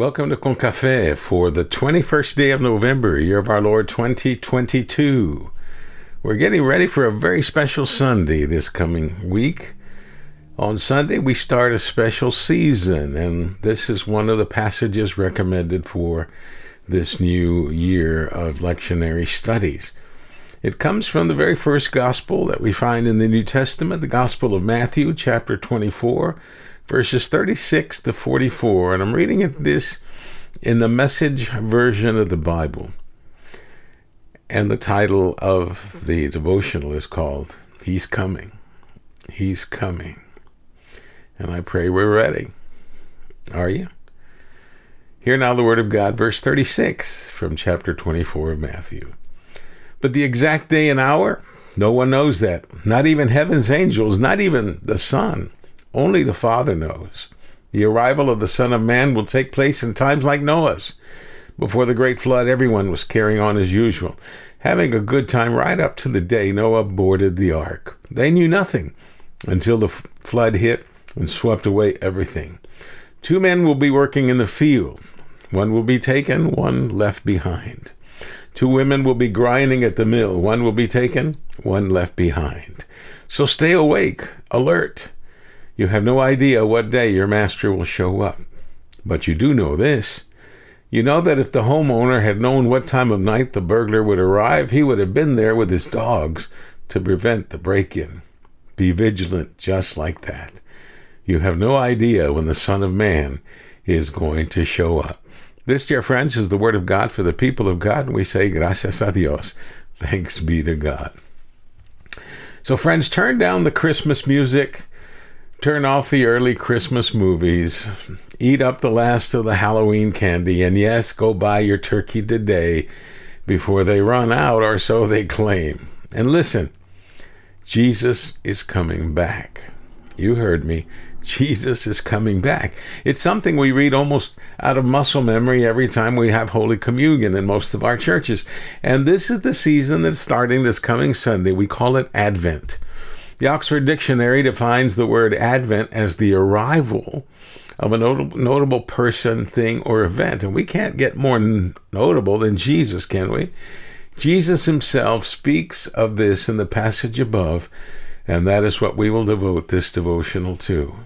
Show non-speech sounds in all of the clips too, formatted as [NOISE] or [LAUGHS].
Welcome to Con Café for the 21st day of November, year of our Lord 2022. We're getting ready for a very special Sunday this coming week. On Sunday, we start a special season, and this is one of the passages recommended for this new year of lectionary studies. It comes from the very first gospel that we find in the New Testament, the Gospel of Matthew, chapter 24, verses 36 to 44. And I'm reading it this in the message version of the Bible. And the title of the devotional is called He's Coming. He's Coming. And I pray we're ready. Are you? Hear now the word of God, verse 36 from chapter 24 of Matthew. But the exact day and hour, no one knows that. Not even heaven's angels, not even the Son only the Father knows. The arrival of the Son of Man will take place in times like Noah's. Before the great flood, everyone was carrying on as usual, having a good time right up to the day Noah boarded the ark. They knew nothing until the f- flood hit and swept away everything. Two men will be working in the field. One will be taken, one left behind. Two women will be grinding at the mill. One will be taken, one left behind. So stay awake, alert. You have no idea what day your master will show up. But you do know this. You know that if the homeowner had known what time of night the burglar would arrive, he would have been there with his dogs to prevent the break in. Be vigilant just like that. You have no idea when the Son of Man is going to show up. This, dear friends, is the word of God for the people of God, and we say, Gracias a Dios. Thanks be to God. So, friends, turn down the Christmas music turn off the early Christmas movies, eat up the last of the Halloween candy, and yes, go buy your turkey today before they run out, or so they claim. And listen, Jesus is coming back. You heard me. Jesus is coming back. It's something we read almost out of muscle memory every time we have Holy Communion in most of our churches. And this is the season that's starting this coming Sunday. We call it Advent. The Oxford Dictionary defines the word Advent as the arrival of a notable, notable person, thing, or event. And we can't get more notable than Jesus, can we? Jesus himself speaks of this in the passage above, and that is what we will devote this devotional to.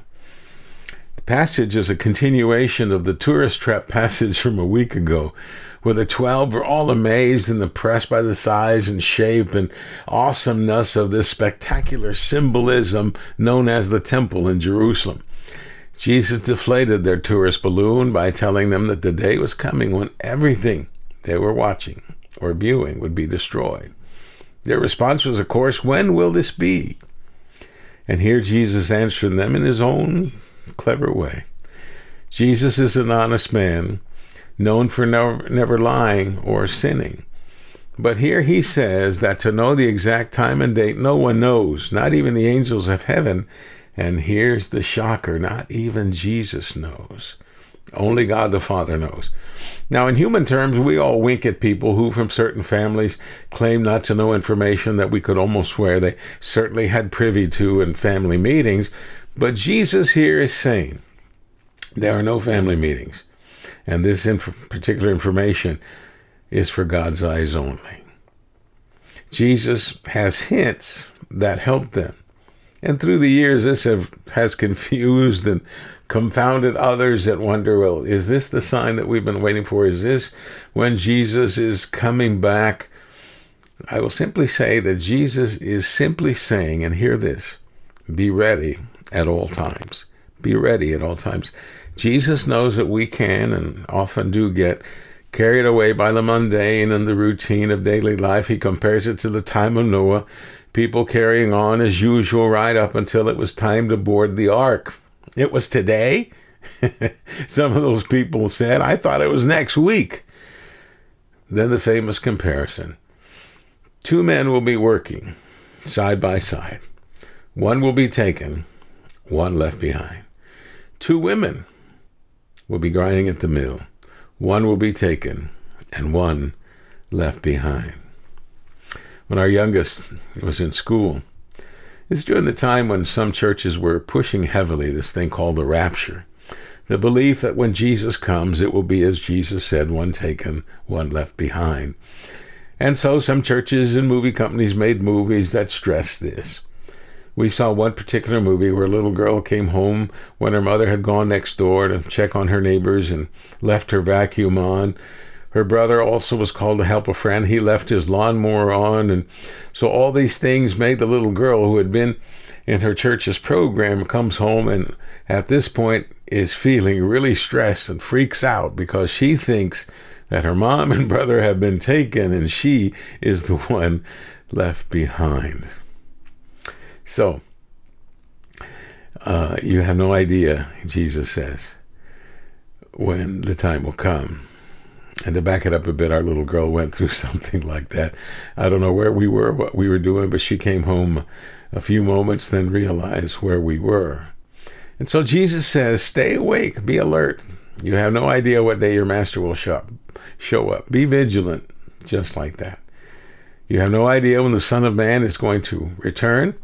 Passage is a continuation of the tourist trap passage from a week ago, where the twelve were all amazed and impressed by the size and shape and awesomeness of this spectacular symbolism known as the temple in Jerusalem. Jesus deflated their tourist balloon by telling them that the day was coming when everything they were watching or viewing would be destroyed. Their response was, of course, when will this be? And here Jesus answered them in his own clever way. Jesus is an honest man known for never, never lying or sinning. But here he says that to know the exact time and date, no one knows, not even the angels of heaven. And here's the shocker not even Jesus knows. Only God the Father knows. Now, in human terms, we all wink at people who, from certain families, claim not to know information that we could almost swear they certainly had privy to in family meetings. But Jesus here is saying there are no family meetings. And this inf- particular information is for God's eyes only. Jesus has hints that help them. And through the years, this have, has confused and confounded others that wonder, well, is this the sign that we've been waiting for? Is this when Jesus is coming back? I will simply say that Jesus is simply saying, and hear this be ready at all times. Be ready at all times. Jesus knows that we can and often do get carried away by the mundane and the routine of daily life. He compares it to the time of Noah, people carrying on as usual right up until it was time to board the ark. It was today? [LAUGHS] Some of those people said, I thought it was next week. Then the famous comparison. Two men will be working side by side. One will be taken, one left behind. Two women will be grinding at the mill. One will be taken, and one left behind. When our youngest was in school, it's during the time when some churches were pushing heavily this thing called the rapture. the belief that when Jesus comes, it will be as Jesus said, one taken, one left behind. And so some churches and movie companies made movies that stressed this. We saw one particular movie where a little girl came home when her mother had gone next door to check on her neighbors and left her vacuum on. Her brother also was called to help a friend. He left his lawnmower on. And so all these things made the little girl who had been in her church's program comes home and at this point is feeling really stressed and freaks out because she thinks that her mom and [LAUGHS] brother have been taken and she is the one left behind. So, uh, you have no idea, Jesus says, when the time will come. And to back it up a bit, our little girl went through [LAUGHS] something like that. I don't know where we were, what we were doing, but she came home a few moments, then realized where we were. And so Jesus says, Stay awake, be alert. You have no idea what day your master will show up. Show up. Be vigilant, just like that. You have no idea when the Son of Man is going to return.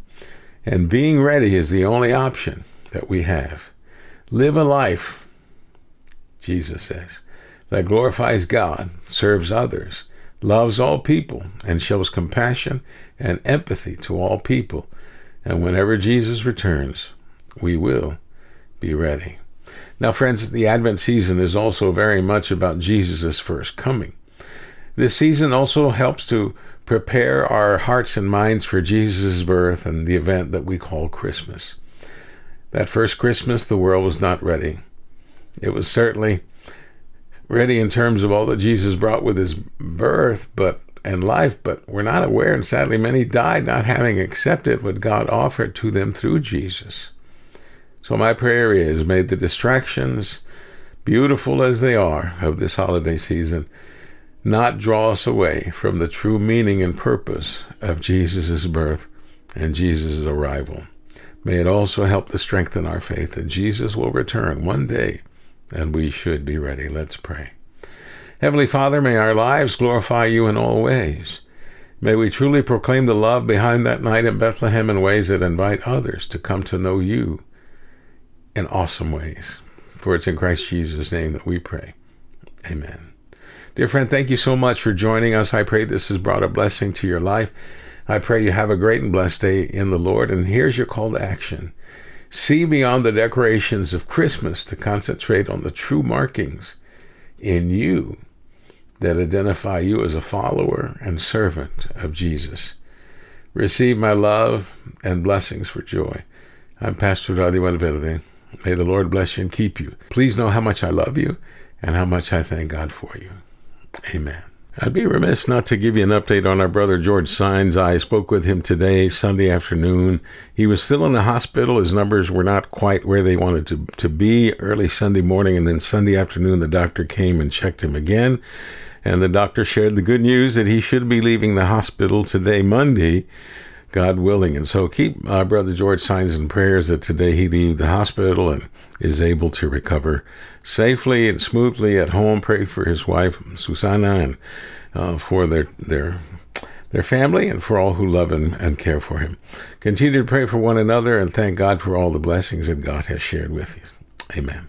And being ready is the only option that we have. Live a life, Jesus says, that glorifies God, serves others, loves all people, and shows compassion and empathy to all people. And whenever Jesus returns, we will be ready. Now, friends, the Advent season is also very much about Jesus' first coming. This season also helps to prepare our hearts and minds for Jesus' birth and the event that we call Christmas. That first Christmas, the world was not ready. It was certainly ready in terms of all that Jesus brought with his birth, but and life, but we're not aware, and sadly, many died not having accepted what God offered to them through Jesus. So, my prayer is may the distractions, beautiful as they are, of this holiday season, not draw us away from the true meaning and purpose of Jesus' birth and Jesus' arrival. May it also help to strengthen our faith that Jesus will return one day and we should be ready. Let's pray. Heavenly Father, may our lives glorify you in all ways. May we truly proclaim the love behind that night in Bethlehem in ways that invite others to come to know you in awesome ways. For it's in Christ Jesus' name that we pray. Amen. Dear friend, thank you so much for joining us. I pray this has brought a blessing to your life. I pray you have a great and blessed day in the Lord. And here's your call to action see beyond the decorations of Christmas to concentrate on the true markings in you that identify you as a follower and servant of Jesus. Receive my love and blessings for joy. I'm Pastor Dadi Valverde. May the Lord bless you and keep you. Please know how much I love you and how much I thank God for you. Amen. I'd be remiss not to give you an update on our brother George Signs. I spoke with him today, Sunday afternoon. He was still in the hospital. His numbers were not quite where they wanted to, to be early Sunday morning, and then Sunday afternoon, the doctor came and checked him again. And the doctor shared the good news that he should be leaving the hospital today, Monday, God willing. And so keep our brother George Signs and prayers that today he leave the hospital and is able to recover safely and smoothly at home. Pray for his wife Susanna and uh, for their their their family and for all who love him and care for him. Continue to pray for one another and thank God for all the blessings that God has shared with you. Amen.